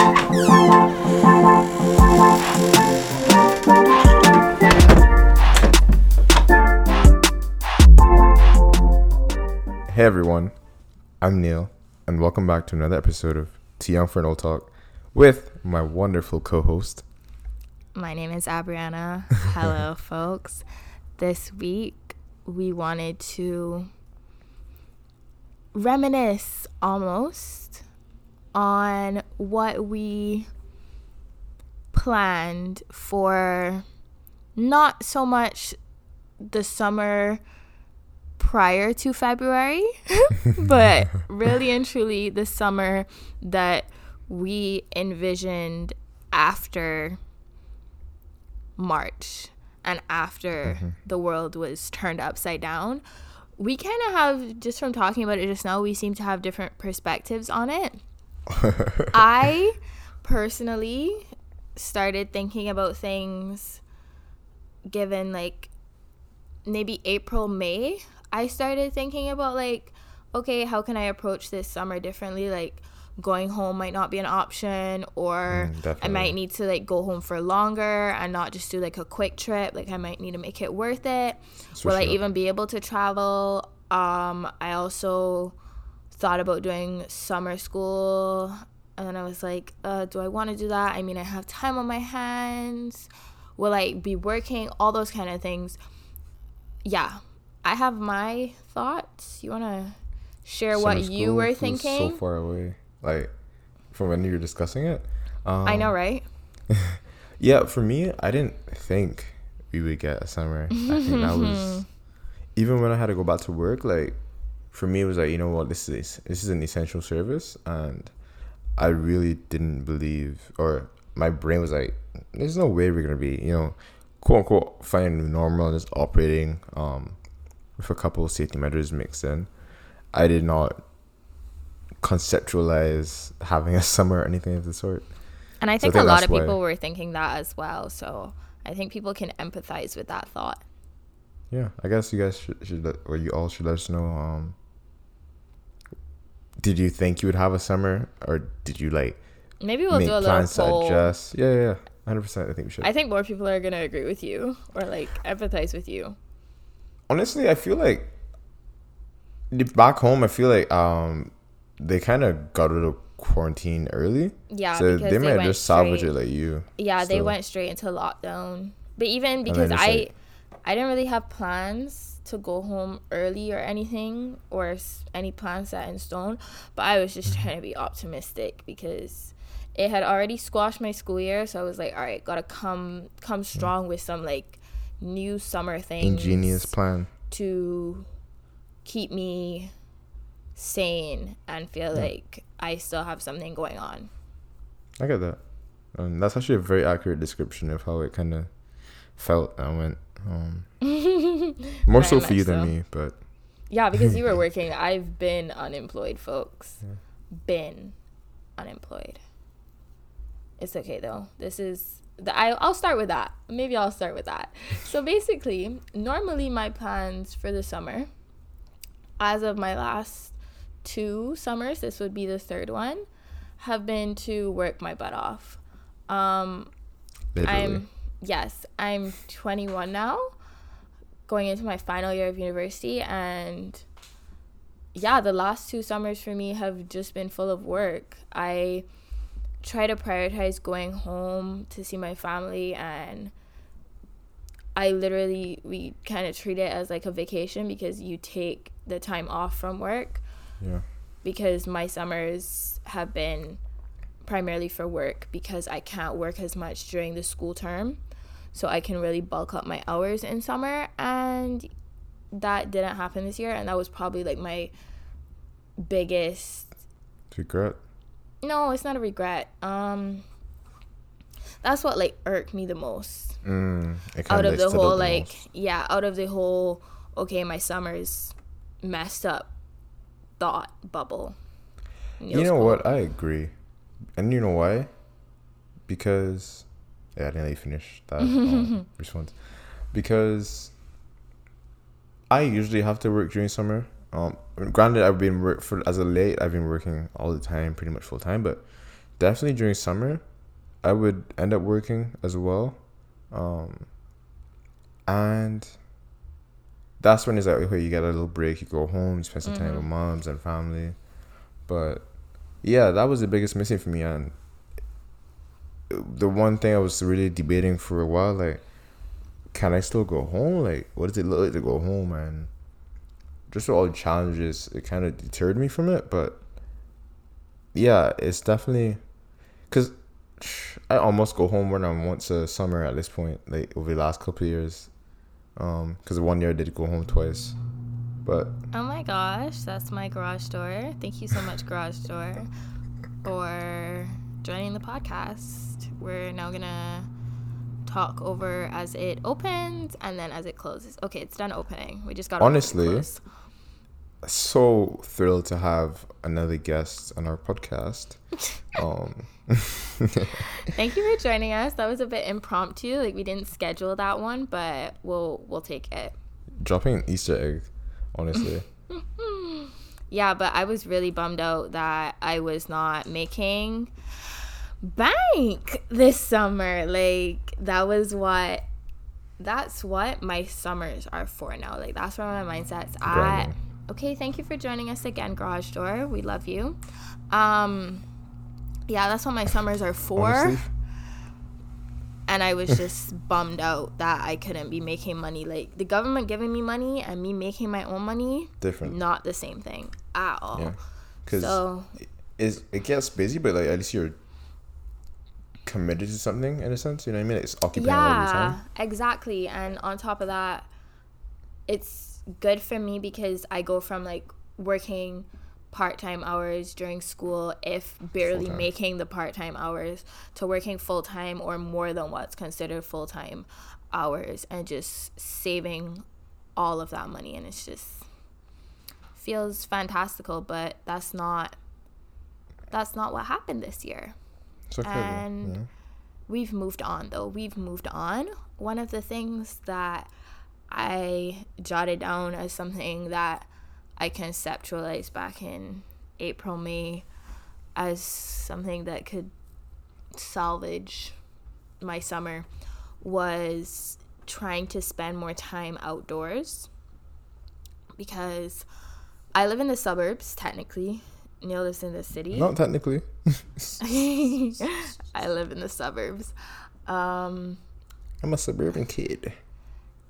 Hey everyone, I'm Neil, and welcome back to another episode of for an Old Talk with my wonderful co-host. My name is Abriana. Hello, folks. This week we wanted to reminisce almost on what we planned for not so much the summer prior to February, but really and truly the summer that we envisioned after March and after Mm-hmm. the world was turned upside down. We kind of have, just from talking about it just now, we seem to have different perspectives on it. I personally started thinking about things given like maybe April, May. I started thinking about like, okay, how can I approach this summer differently? Like, going home might not be an option, or Mm, I might need to like go home for longer and not just do like a quick trip. Like, I might need to make it worth it. Will I even be able to travel? Um, I also thought about doing summer school and then I was like, uh, do I want to do that? I mean, I have time on my hands. Will I be working? All those kind of things. Yeah, I have my thoughts. You want to share what you were thinking? So far away, like from when you were discussing it. Um, I know, right? Yeah, for me, I didn't think we would get a summer. I think that was even when I had to go back to work. Like for me, it was like you know what, this is this is an essential service, and I really didn't believe, or my brain was like, there's no way we're gonna be, you know, quote unquote, finding normal just operating um, with a couple of safety measures mixed in. I did not conceptualize having a summer or anything of the sort. And I So I think, think a lot of why- people were thinking that as well. So I think people can empathize with that thought. Yeah, I guess you guys should, should let, or you all should let us know. Um, did you think you would have a summer, or did you like Maybe we'll make do a little poll. adjust? Yeah, yeah, hundred percent. I think we should. I think more people are gonna agree with you or like empathize with you. Honestly, I feel like back home, I feel like um they kind of got rid of quarantine early, Yeah, so because they they might went just salvage straight- it like you. Yeah, they went straight into lockdown. But even because I like- I didn't really have plans to go home early or anything or any plans set in stone, but I was just trying to be optimistic because it had already squashed my school year, so I was like, all right, got to come come strong with some like new summer things Ingenious plan. to keep me sane and feel like I still have something going on. I get that. Um, that's actually a very accurate description of how it kind of felt and went. Um, more so for you much than me, but Yeah, because you were working. I've been unemployed, folks. Been unemployed. It's okay though. This is the I I'll start with that. Maybe I'll start with that. So basically, normally my plans for the summer as of my last two summers, this would be the third one, have been to work my butt off. Um literally. I'm yes, I'm 21 now, going into my final year of university, and yeah, the last two summers for me have just been full of work. I try to prioritize going home to see my family, and I literally we kind of treat it as like a vacation because you take the time off from work yeah. because my summers have been primarily for work because I can't work as much during the school term. So I can really bulk up my hours in summer and that didn't happen this year and that was probably like my biggest Regret. no, it's not a regret. Um that's what like irked me the most Mm, out kinda the whole like most. yeah out of the whole okay my summer's messed up thought bubble You know quote. what? I agree, and you know why? Because I didn't let you finish that um, response. Because I usually have to work during summer. Um, granted, I've been work for as a late. I've been working all the time, pretty much full time. But definitely during summer, I would end up working as well, um, and that's when it's like okay, you get a little break, you go home, you spend some time with moms and family, but yeah, that was the biggest missing for me, and the one thing I was really debating for a while, like, can I still go home? Like, what does it look like to go home? And just all the challenges, it kind of deterred me from it. But yeah, it's definitely because I almost go home when I'm once a summer at this point, like over the last couple years. Um, because one year I did go home twice, but Oh my gosh, that's my garage door. Thank you so much, garage door, for joining the podcast. We're now gonna talk over as it opens and then as it closes. Okay, it's done opening. We just got Honestly, so thrilled to have another guest on our podcast. um, Thank you for joining us. That was a bit impromptu. Like we didn't schedule that one, but we'll we'll take it. dropping an Easter egg, honestly. Yeah, but I was really bummed out that I was not making bank this summer. Like that was what that's what my summers are for now. Like that's where my mindset's at. Okay, thank you for joining us again, Garage Door. We love you. Um yeah, that's what my summers are for. Honestly, and I was just bummed out that I couldn't be making money. Like the government giving me money and me making my own money, different. not the same thing at all. Yeah, because So it's it gets busy, but like at least you're committed to something in a sense. You know what I mean? It's occupying all your yeah, time. exactly. And on top of that, it's good for me because I go from like working part-time hours during school if barely Full-time. making the part-time hours to working full-time or more than what's considered full-time hours and just saving all of that money and it's just feels fantastical but that's not that's not what happened this year okay. and know? we've moved on though we've moved on one of the things that i jotted down as something that i conceptualized back in april may as something that could salvage my summer was trying to spend more time outdoors because i live in the suburbs technically neil lives in the city Not technically. I live in the suburbs. Um, I'm a suburban kid.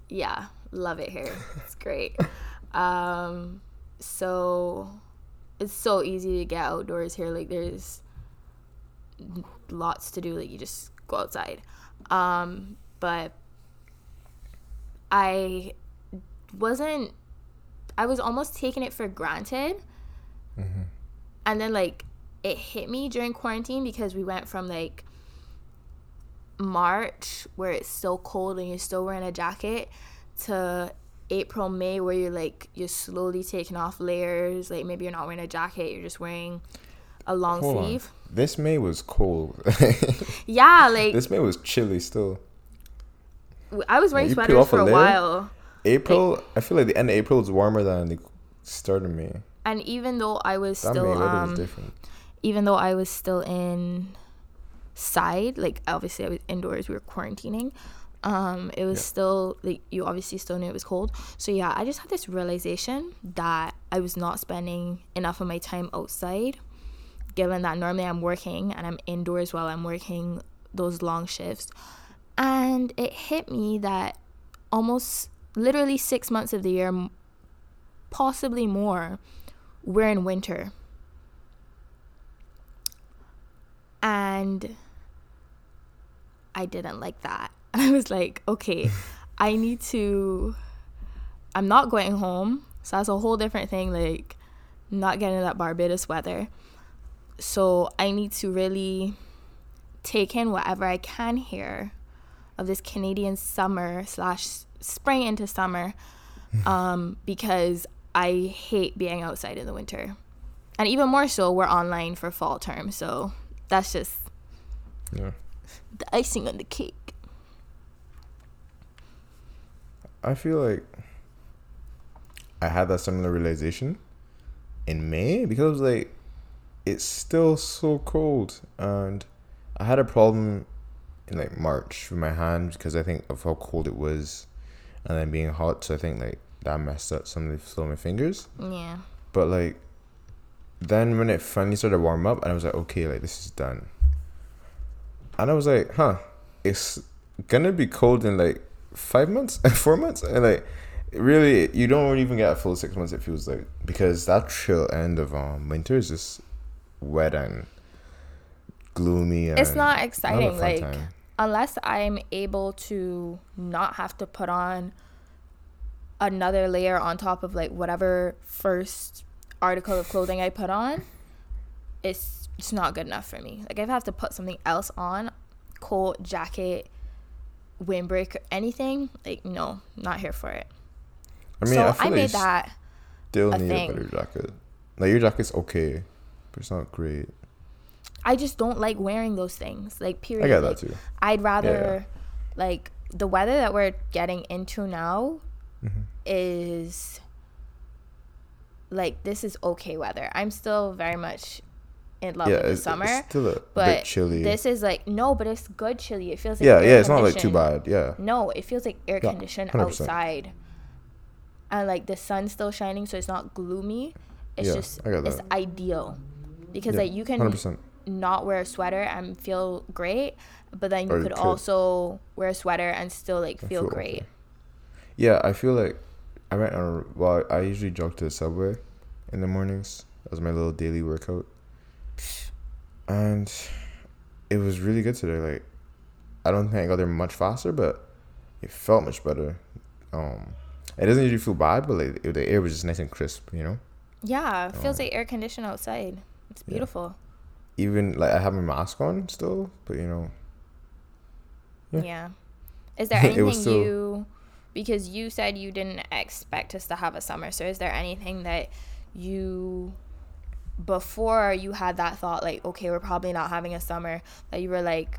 yeah, love it here. It's great. Um, so it's so easy to get outdoors here. Like there's lots to do. Like you just go outside. Um, but I wasn't. I was almost taking it for granted. And then like it hit me during quarantine because we went from like March where it's so cold and you're still wearing a jacket to April, May where you're like you're slowly taking off layers. Like maybe you're not wearing a jacket, you're just wearing a long Hold on. sleeve. This May was cold. Yeah, like this May was chilly still. I was wearing peel sweaters off a for a while. April, I feel like the end of April is warmer than the start of May. And even though I was That still was um different. even though I was still in side, like obviously I was indoors, we were quarantining. Um, it was Yeah. still like you obviously still knew it was cold. So yeah, I just had this realization that I was not spending enough of my time outside, given that normally I'm working and I'm indoors while I'm working those long shifts. And it hit me that almost literally six months of the year, possibly more, we're in winter. And I didn't like that. And I was like, okay, I need to. I'm not going home. So that's a whole different thing. Like, not getting that Barbados weather. So I need to really take in whatever I can here of this Canadian summer slash spring into summer um, because I hate being outside in the winter. And even more so, we're online for fall term. So that's just Yeah. the icing on the cake. I feel like I had that similar realization in May because I was like, it's still so cold, and I had a problem in like March with my hand because I think of how cold it was, and then being hot. So I think like that messed up some of the flow of my fingers. Yeah. But like, then when it finally started to warm up, and I was like, okay, like this is done. And I was like, huh, it's gonna be cold in like five months, four months, and like, really, you don't even get a full six months. It feels like because that chill end of um winter is just wet and gloomy. And It's not exciting. fun Like time. unless I'm able to not have to put on another layer on top of like whatever first article of clothing I put on, it's it's not good enough for me. Like if I have to put something else on, coat, jacket, windbreak, anything, like no, not here for it. I mean, so I I, feel like made that. still need thing. a better jacket. Like your jacket's okay, but it's not great. I just don't like wearing those things. Like period. I get Like, that too. I'd rather like the weather that we're getting into now Mm-hmm. is like this is okay weather. I'm still very much in love yeah, with the it's, summer. it's still a bit but chilly. This is like no, but it's good chilly. It feels like yeah, yeah, it's not like too bad. Yeah, No, it feels like air conditioned 100%. outside. And like the sun's still shining so it's not gloomy. It's Yeah, just it's ideal. Because Yeah, like you can 100%. not wear a sweater and feel great, but then you Or you could could. also wear a sweater and still like feel, feel great. okay. Yeah, I feel like I went on. Well, I usually jog to the subway in the mornings. as my little daily workout, and it was really good today. Like, I don't think I got there much faster, but it felt much better. Um, it doesn't usually feel bad, but like the air was just nice and crisp. You know, Yeah, it feels Um, like air conditioned outside. It's yeah. beautiful. even like I have my mask on still, but you know, Yeah. Yeah. Is there anything still- you because you said you didn't expect us to have a summer, so is there anything that you before you had that thought like, okay, we're probably not having a summer, that you were like,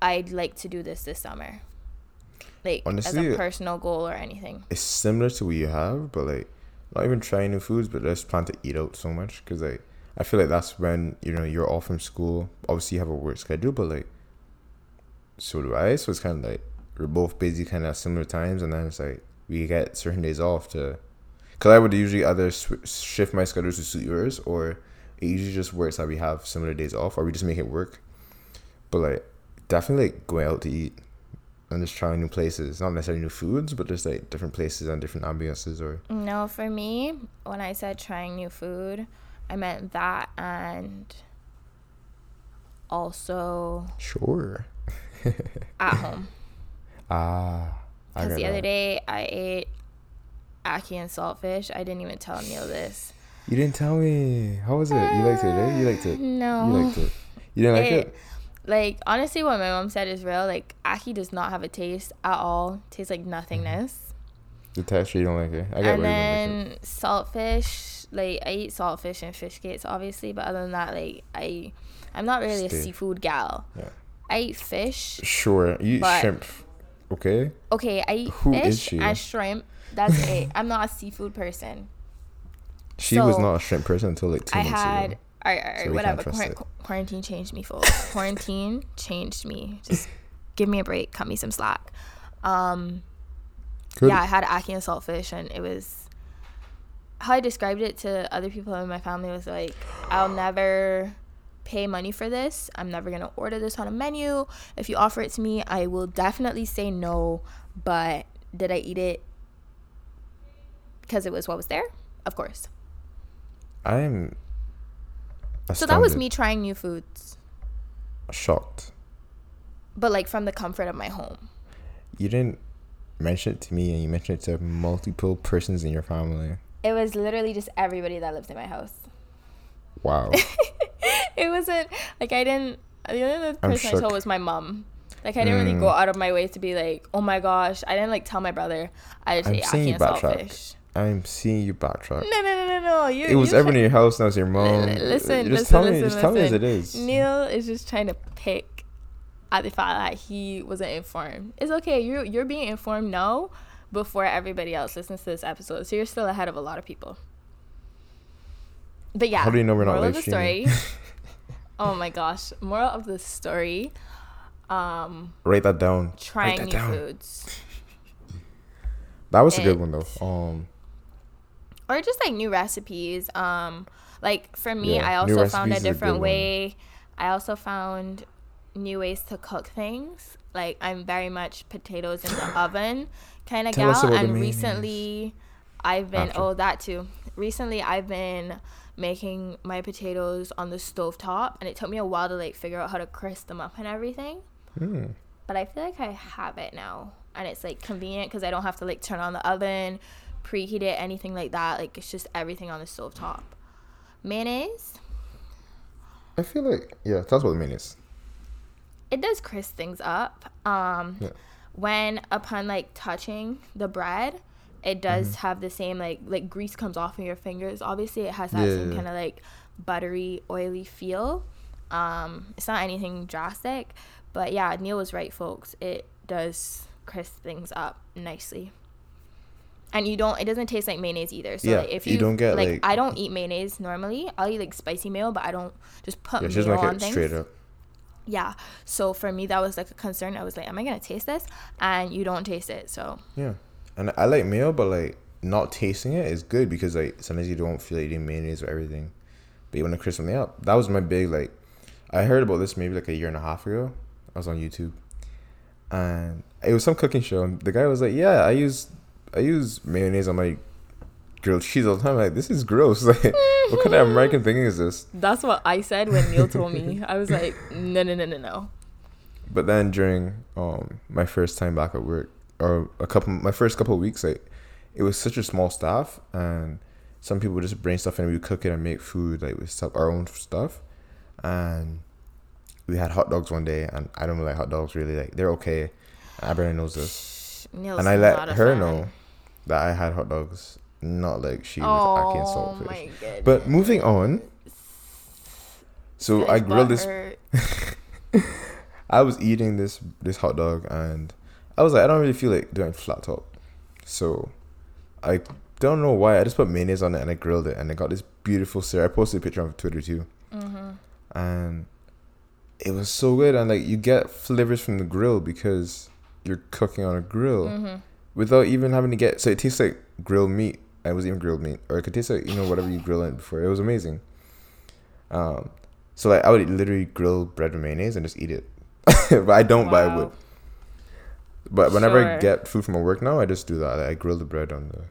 I'd like to do this this summer? Like as a personal goal or anything. it's similar to what you have, but like not even trying new foods, but just plan to eat out so much because like I feel like that's when you know you're off from school. Obviously, you have a work schedule, but like so do I. So it's kind of like we're both busy, kind of at similar times, and then it's like we get certain days off to. Cause I would usually either sw- shift my schedule to suit yours, or it usually just works that we have similar days off, or we just make it work. But like definitely like going out to eat and just trying new places, not necessarily new foods, but just like different places and different ambiances. Or No, for me, when I said trying new food, I meant that and also sure, at home. ah, Because the other day I ate ackee and saltfish. I didn't even tell Neil this. You didn't tell me. How was it? You liked it, right? You liked it. Uh, no. You liked it. You didn't like It- it. Like honestly, what my mom said is real. Like ackee does not have a taste at all. tastes like nothingness. Mm-hmm. The texture you don't like it. I get and why like then saltfish. Like I eat saltfish and fish cakes, obviously, but other than that, like I, I'm not really Stay. a seafood gal. Yeah. I eat fish. Sure, you eat shrimp. Okay. Okay, I eat Who is fish and shrimp. That's it. I'm not a seafood person. She was not a shrimp person until like two I months had ago. all right, all right, So whatever. Quar- quarantine changed me, folks. quarantine changed me. Just give me a break, cut me some slack. Um, Good. yeah, I had ackee and saltfish, and it was how I described it to other people in my family was like, I'll never pay money for this. I'm never gonna order this on a menu. If you offer it to me, I will definitely say no. But did I eat it because it was what was there? Of course. I am. So that was me trying new foods, Shocked. but like from the comfort of my home. You didn't mention it to me, and you mentioned it to multiple persons in your family. It was literally just everybody that lives in my house. Wow. It wasn't like I didn't. The only person I told was my mom. Like I didn't really Mm. go out of my way to be like, oh my gosh. I didn't like tell my brother. I just I'm ate ackee and saltfish. I'm seeing you backtrack. No, no, no, no, no. You. It was everyone in your house. Now it's your mom. Listen, just listen, tell me. listen, just tell me as it is. Neil is just trying to pick at the fact that he wasn't informed. It's okay. You're you're being informed now before everybody else listens to this episode, so you're still ahead of a lot of people. But yeah, How do you know we're not moral live of the streaming? story. oh my gosh, moral of the story. Um, Write that down. trying that new down. foods That was a good one though. Um, or just like new recipes. Um, like for me, Yeah, I also found a is a different one. way. I also found new ways to cook things. Like I'm very much potatoes in the oven kind of gal. And recently, I've been After. oh that too. Recently, I've been making my potatoes on the stove top, and it took me a while to like figure out how to crisp them up and everything. hmm. But I feel like I have it now, and it's like convenient because I don't have to like turn on the oven, preheat it, anything like that. Like it's just everything on the stove top. Mayonnaise, I feel like yeah. Tell us about the mayonnaise. it does crisp things up. Um, Yeah. when upon like touching the bread, it does Mm-hmm. have the same like like grease comes off of your fingers. Obviously, it has that Yeah, same yeah. kind of like buttery, oily feel. Um, it's not anything drastic, but yeah, Neil was right, folks. It does crisp things up nicely. And you don't. It doesn't taste like mayonnaise either. So Yeah, like, if you you, don't get, like, like- I don't eat mayonnaise normally. I'll eat like spicy mayo, but I don't just put Yeah, mayo just make on it things. straight up. Yeah. So for me, that was like a concern. I was like, am I gonna taste this? And you don't taste it. So Yeah, and I like mayo, but like not tasting it is good because like sometimes you don't feel like eating mayonnaise or everything, but you want to crisp something up. That was my big like. I heard about this maybe like a year and a half ago. I was on YouTube, and it was some cooking show. And the guy was like, "Yeah, I use I use mayonnaise on my grilled cheese all the time." like, this is gross. Like, what kind of American thing is this? that's what I said when Neil told me. I was like, no, no, no, no, no. But then during um my first time back at work, or a couple my first couple of weeks, like it was such a small staff, and some people would just bring stuff in, and we would cook it and make food like with stuff our own stuff, and we had hot dogs one day, and I don't really like hot dogs really. Like they're okay, everyone knows this, Neil's and I let her fan. know that I had hot dogs, not like she was acting Oh saltfish. But moving on, so I grilled this. I was eating this this hot dog and I was like, I don't really feel like doing flat top. So I don't know why. I just put mayonnaise on it and I grilled it and I got this beautiful syrup. I posted a picture on Twitter too. Mhm. And it was so good and like you get flavors from the grill because you're cooking on a grill Mhm. Without even having to get so it tastes like grilled meat. It was even grilled meat. Or it could taste like, you know, whatever you grill it before. It was amazing. Um so like I would literally grill bread with mayonnaise and just eat it. but I don't but I would. But whenever I get food from my work now, I just do that. I grill the bread on the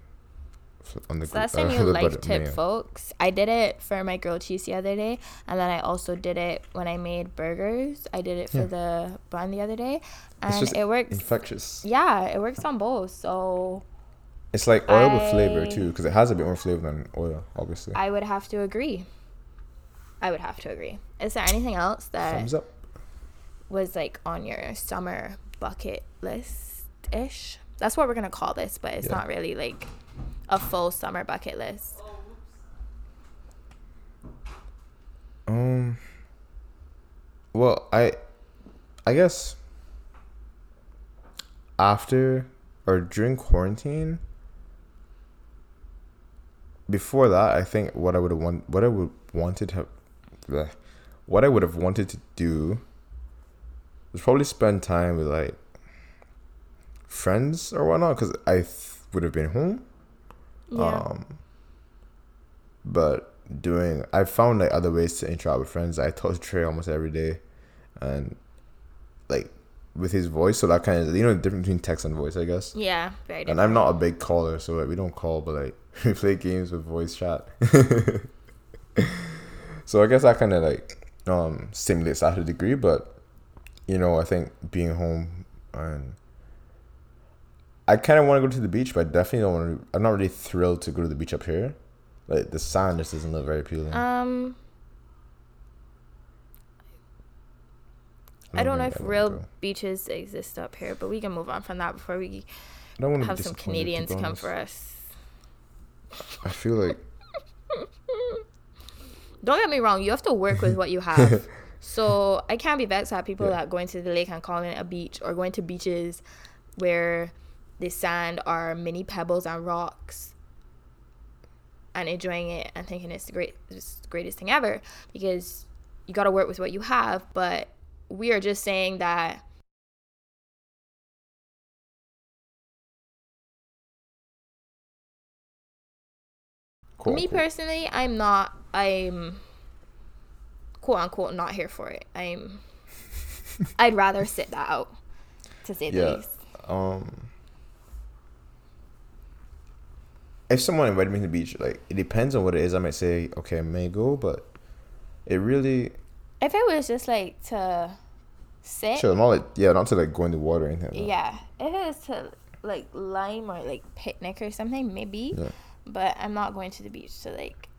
on the. So that's gr- a uh, new life tip, mayo. folks. I did it for my grilled cheese the other day, and then I also did it when I made burgers. I did it for Yeah. the bun the other day, It's and just it works. Infectious. yeah, it works on both. So It's like oil with flavor too, because it has a bit more flavor than oil, obviously. I would have to agree. I would have to agree. Is there anything else that was like on your summer bucket list ish? That's what we're gonna call this, but it's Yeah. not really like a full summer bucket list. Um. Well, I, I guess. After or during quarantine. Before that, I think what I would have want, what I would wanted to, bleh, what I would have wanted to do. Was probably spend time with like. Friends or whatnot, because I th- would have been home. Yeah. Um, but doing, I found like other ways to interact with friends. I talk to Trey almost every day, and like with his voice, so that kind of you know the difference between text and voice, I guess. yeah, very And I'm not a big caller, so like, we don't call, but like we play games with voice chat. so I guess that kind of like um stimulates that to a degree, but you know I think being home and I kind of want to go to the beach, but I definitely don't want to. I'm not really thrilled to go to the beach up here. Like the sand just doesn't look very appealing. Um, I don't know if real beaches exist up here, but we can move on from that before we I don't want to have some Canadians come for us. I feel like Don't get me wrong, you have to work with what you have. so I can't be vexed at people Yeah. that going to the lake and calling it a beach or going to beaches where the sand are mini pebbles and rocks. and enjoying it and thinking it's the great it's the greatest thing ever because you got to work with what you have but we are just saying that me personally i'm not i'm quote unquote not here for it i'm i'd rather sit that out to say the Yeah. least Um, if someone invited me to the beach, like it depends on what it is. I might say, okay, I may go, but it really if it was just like to sit chill. Not like yeah, not to like go in the water or anything. Like yeah if it was to like lime or like picnic or something maybe Yeah. but i'm not going to the beach to like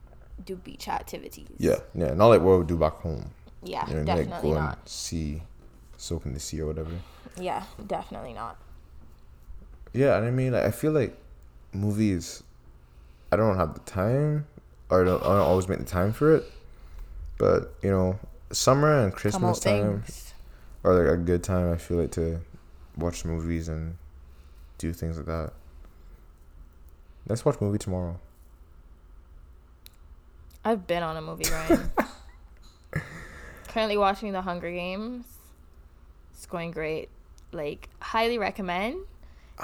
do beach activities Yeah, yeah, not like what we do back home. yeah You know, mean? like definitely go not and see, soak in the sea or whatever. yeah definitely not Yeah, I mean, like, I feel like movies, I don't have the time, or I don't, I don't always make the time for it. But you know, summer and Christmas time things. are like a good time. I feel like to watch movies and do things like that. Let's watch movie tomorrow. I've been on a movie Ryan. Currently watching The Hunger Games. It's going great. Like highly recommend.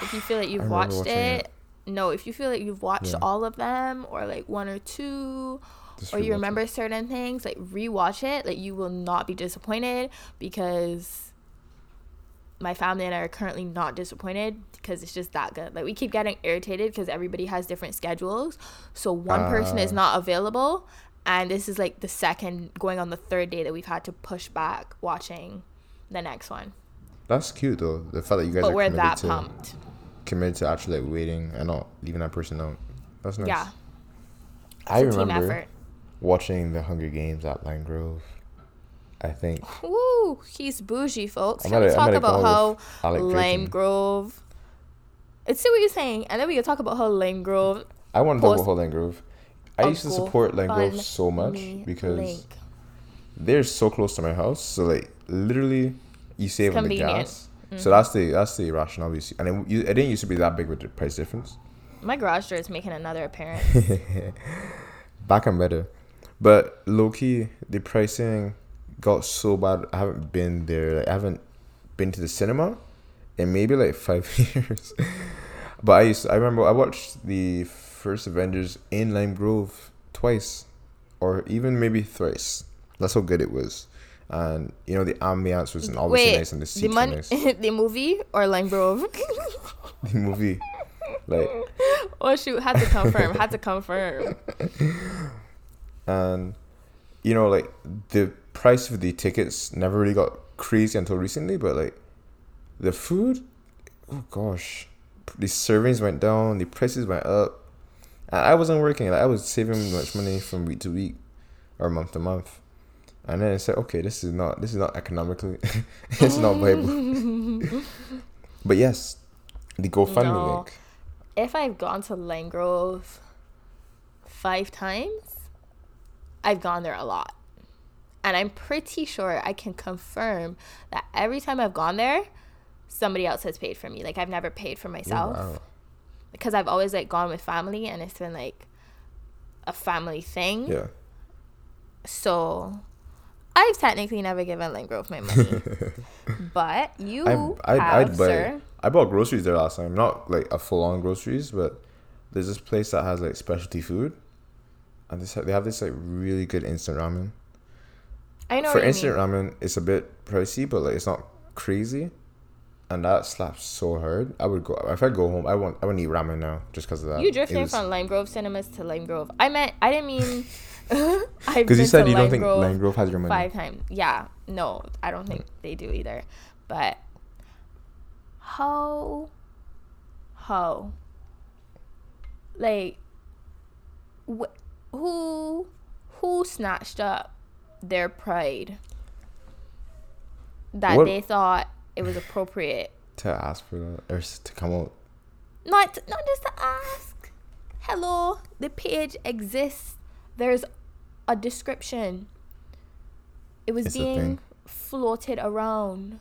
If you feel like you've watched it, it. No. If you feel like you've watched Yeah. all of them, or like one or two, Just or you remember it. certain things, like rewatch it. Like you will not be disappointed because my family and I are currently not disappointed because it's just that good. Like we keep getting irritated because everybody has different schedules. So one person is Ah. not available, and this is like the second going on the third day that we've had to push back watching the next one. That's cute though. The fact that you guys But are we're that to pumped. Committed to actually like waiting and not leaving that person out. That's nice. Yeah, I it's a remember watching the Hunger Games at Lime Grove. I think Woo, he's bougie, folks. I'm Can we gonna- I'm talk about how with Alec Lime Draken. Grove? Let's see what you're saying, and then we can talk about how Lime Grove. I want to talk Post- about whole Lime Grove. I a used to support Lime Grove so much because link. they're so close to my house. So like literally, you save on the convenient. Gas. So that's the that's the rationale. we see. And it, it didn't used to be that big with the price difference. My garage door is making another appearance. Back and better, but low key the pricing got so bad. I haven't been there. Like, I haven't been to the cinema in maybe like five years. but I used I remember I watched the first Avengers in Lime Grove twice, or even maybe thrice. That's how good it was. And you know the ambiance was obviously Wait, nice and the the seats money, nice. the movie or Lime Grove? the movie, like oh shoot, had to confirm. had to confirm. and you know like the price of the tickets never really got crazy until recently but like the food oh gosh the servings went down the prices went up i wasn't working like i was saving much money from week to week or month to month and then i said okay this is not this is not economically it's not viable but yes the gofundme No. link If I've gone to Lime Grove five times, I've gone there a lot. And I'm pretty sure I can confirm that every time I've gone there, somebody else has paid for me. Like I've never paid for Oh, myself. wow. Because I've always like gone with family and it's been like a family thing. yeah So I've technically never given Lime Grove my money. but you I, I, have, I'd buy. sir. I bought groceries there last time. Not like a full on groceries, but there's this place that has like specialty food, and this, they have this like really good instant ramen. I know For instant mean. ramen, it's a bit pricey, but like it's not crazy, and that slaps so hard. I would go if I go home. I want I would eat ramen now just because of that. You drifted It was- from Lime Grove Cinemas to Lime Grove. I meant I didn't mean. Because you said you don't think Grove Lime Grove has your money. five times. Yeah, no, I don't think they do either. But how, how, like, wh- who, who snatched up their pride that What- they thought it was appropriate To ask for that or to come out. not not just to ask hello the page exists there's a description it was It's being floated around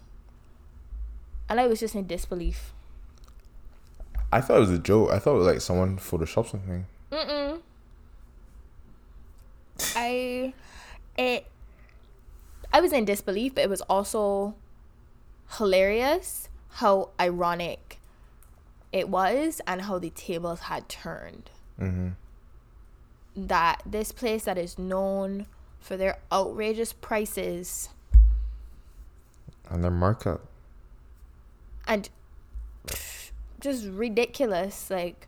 and i was just in disbelief I thought it was a joke. I thought it was like someone photoshopped something. Mm-mm. I it I was in disbelief, but it was also hilarious how ironic it was and how the tables had turned. Mm-hmm. That this place that is known for their outrageous prices And their markup. and just ridiculous like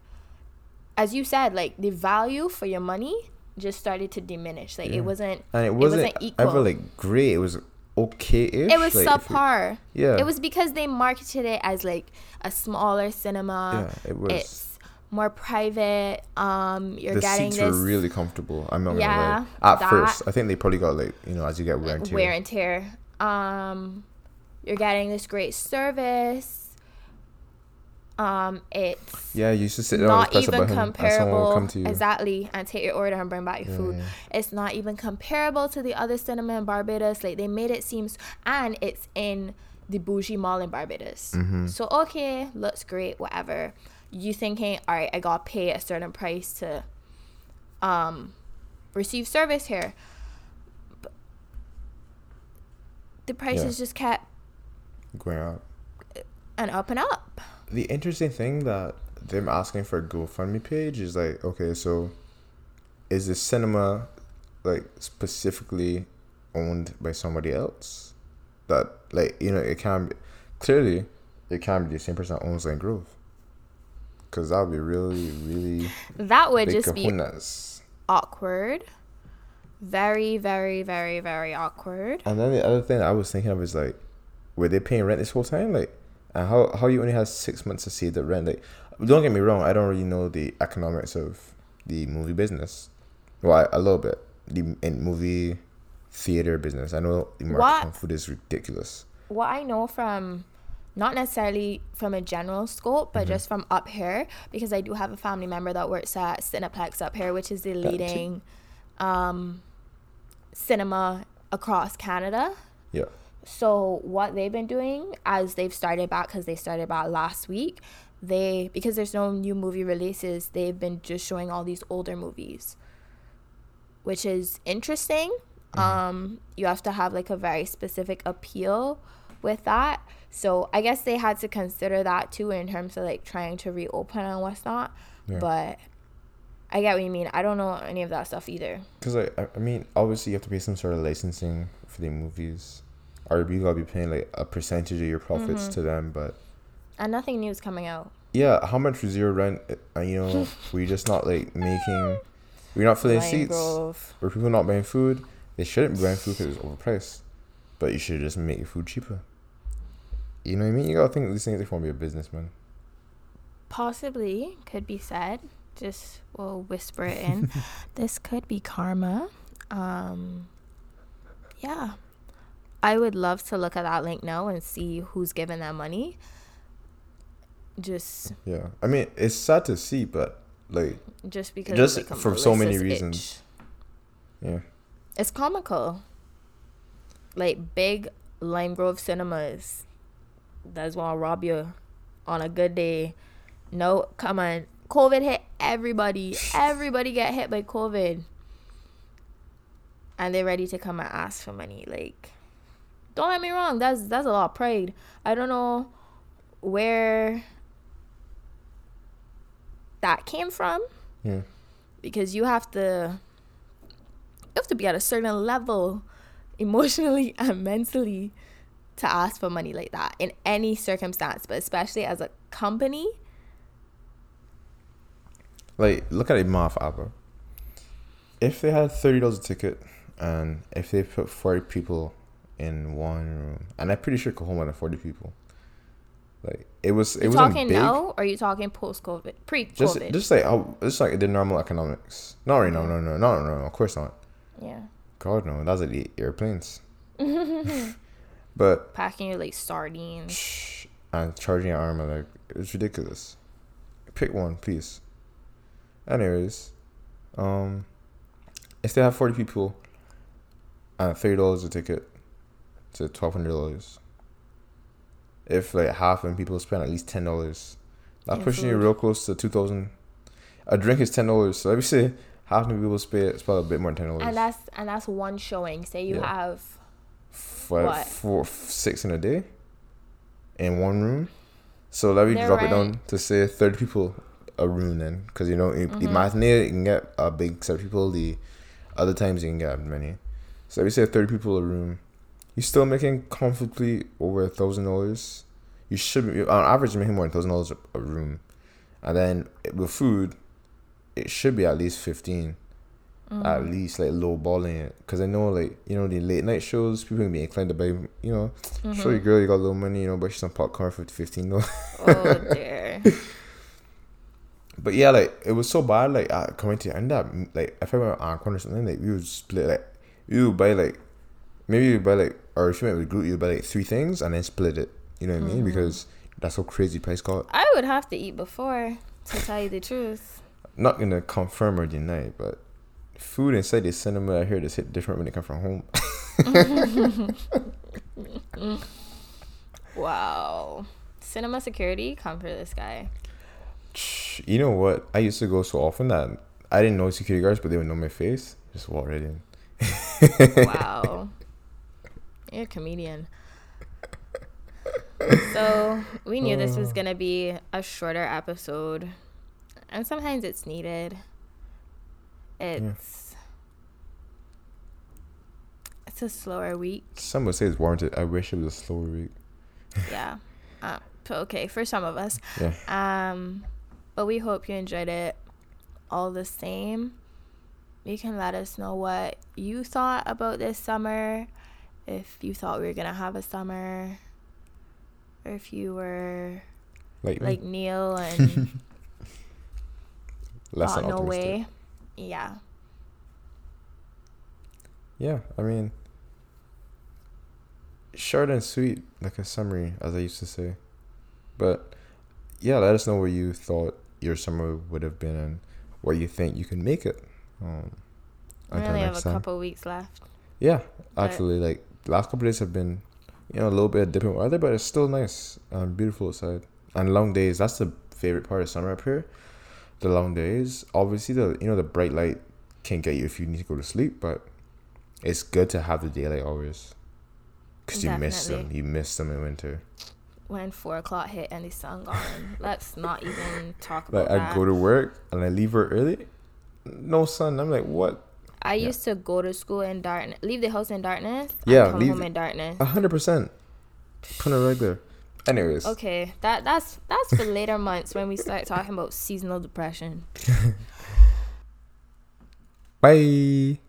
as you said like the value for your money just started to diminish like Yeah. it wasn't And it wasn't wasn't, equal. ever like great. It was okay-ish. it was like, subpar yeah. it was because they marketed it as like a smaller cinema Yeah, it was. it's more private um you're the getting seats this were really comfortable. I'm not Yeah, gonna lie. At first, I think they probably got like you know as you get wear and tear. wear and tear um you're getting this great service um it's yeah, you should sit down not even and comparable come to you. exactly and take your order and bring back your Yeah, food yeah. it's not even comparable to the other cinema in barbados like they made it seem s- and it's in the bougie mall in barbados Mm-hmm. so okay looks great whatever you thinking all right i gotta pay a certain price to um receive service here but the prices just kept Going up. and up and up The interesting thing that them asking for a GoFundMe page is like, okay, so is the cinema like specifically owned by somebody else? That like you know it can be clearly it can be the same person that owns Lime Grove. Cause that would be really really that would big just be awkward. Very, very, very, very awkward. And then the other thing I was thinking of is like, were they paying rent this whole time? Like, and how how you only have six months to see the rent? Like, don't get me wrong, I don't really know the economics of the movie business. Well, I, a little bit the in movie theater business. I know the market What? on food is ridiculous. What I know from, not necessarily from a general scope, Mm-hmm. but just from up here, because I do have a family member that works at Cineplex up here, which is the leading um, cinema across Canada. Yeah, So what they've been doing as they've started back because they started back last week, they because there's no new movie releases, they've been just showing all these older movies, which is interesting. Um, you have to have like a very specific appeal with that. So I guess they had to consider that too in terms of like trying to reopen and what's not. Yeah. But I get what you mean. I don't know any of that stuff either. because like I, I mean, obviously you have to pay some sort of licensing for the movies, or you gotta be paying like a percentage of your profits Mm-hmm. to them, but. And nothing new is coming out. Yeah, how much was your rent? Uh, you know, we're just not like making, we're not filling Lion seats. Grove. Were people not buying food? They shouldn't be buying food because it's overpriced. But you should just make your food cheaper. You know what I mean? You gotta think these things if you want to be a businessman. possibly could be said. Just we'll whisper it in. This could be karma. Um yeah. I would love to look at that link now and see who's giving that money. Just Yeah, I mean it's sad to see, but like, just because Just it's like a for so many reasons. itch. yeah, it's comical. Like big lime grove cinemas that's gonna rob you on a good day. No come on. Covid hit everybody. Everybody get hit by covid. And they're ready to come and ask for money like don't get me wrong that's that's a lot of pride. I don't know where that came from. Yeah, because you have to you have to be at a certain level emotionally and mentally to ask for money like that in any circumstance but especially as a company like look at it, Math Abba. If they had thirty dollars a ticket, and if they put forty people in one room, and I'm pretty sure could hold more than forty people. Like it was, it wasn't talking big. now or are you talking post covid pre covid just just like how, just like the normal economics. Not right now, no, no, no, no, no. Of course not. yeah God no, that's like the airplanes. but packing your like sardines and charging your armor like it's ridiculous. Pick one, please. Anyways, um, if they have forty people and thirty dollars a ticket, to twelve hundred dollars. If like half of people spend at least ten dollars, that's In pushing you real close to two thousand. A drink is ten dollars. So let me say half the people spend spend a bit more than ten dollars. And that's and that's one showing. Say you Yeah. have for What? four, six in a day, in one room. So let me Their drop it down to say thirty people a room then, because you know the Mhm. matinee you can get a big set of people. The other times you can get many. So let me say thirty people a room. You're still making comfortably over a thousand dollars. You should be on average making more than thousand dollars a room, and then with food, it should be at least fifteen mm, at least like low balling it because I know like you know the late night shows people can be inclined to buy you know mm-hmm. show your girl you got a little money you know buy some popcorn for fifteen dollars Oh dear. but yeah like it was so bad like uh, coming to end up like if I went on corner or something like we would split like you would buy like maybe you buy like or if you went with group you buy like three things and then split it you know what I mean Mhm. because that's how crazy price got I would have to eat before to tell you the truth. not gonna confirm or deny but food inside the cinema I hear this hit different when it come from home Wow. Cinema security, come for this guy. You know what? I used to go so often that I didn't know security guards, but they would know my face. Just walk right in. Wow. You're a comedian. So we knew this was gonna be a shorter episode. And sometimes it's needed. It's it's a slower week. Some would say it's warranted. I wish it was a slower week. Yeah. Uh, okay, for some of us. Yeah. Um, but we hope you enjoyed it all the same. You can let us know what you thought about this summer. If you thought we were gonna have a summer, or if you were Like, like Neil and less than no way. Yeah. Yeah, I mean, short and sweet, like a summary, as I used to say. But yeah, let us know where you thought your summer would have been and where you think you can make it. Um, We only have a time. couple weeks left. Yeah, actually, like the last couple days have been, you know, a little bit of different weather, but it's still nice and beautiful outside. And long days. That's the favorite part of summer up here. The long days. Obviously, the you know the bright light can get you if you need to go to sleep, but it's good to have the daylight hours. Cause you miss them. You miss them in winter. When four o'clock hit and the sun gone. Let's not even talk about. Like about I go to work and I leave work early. No sun. I'm like, what? I Yeah. used to go to school in darkness, leave the house in darkness, Yeah, come leave- home in darkness. A hundred percent. Put it right there. Anyways. Okay, that that's that's for later months when we start talking about seasonal depression. Bye.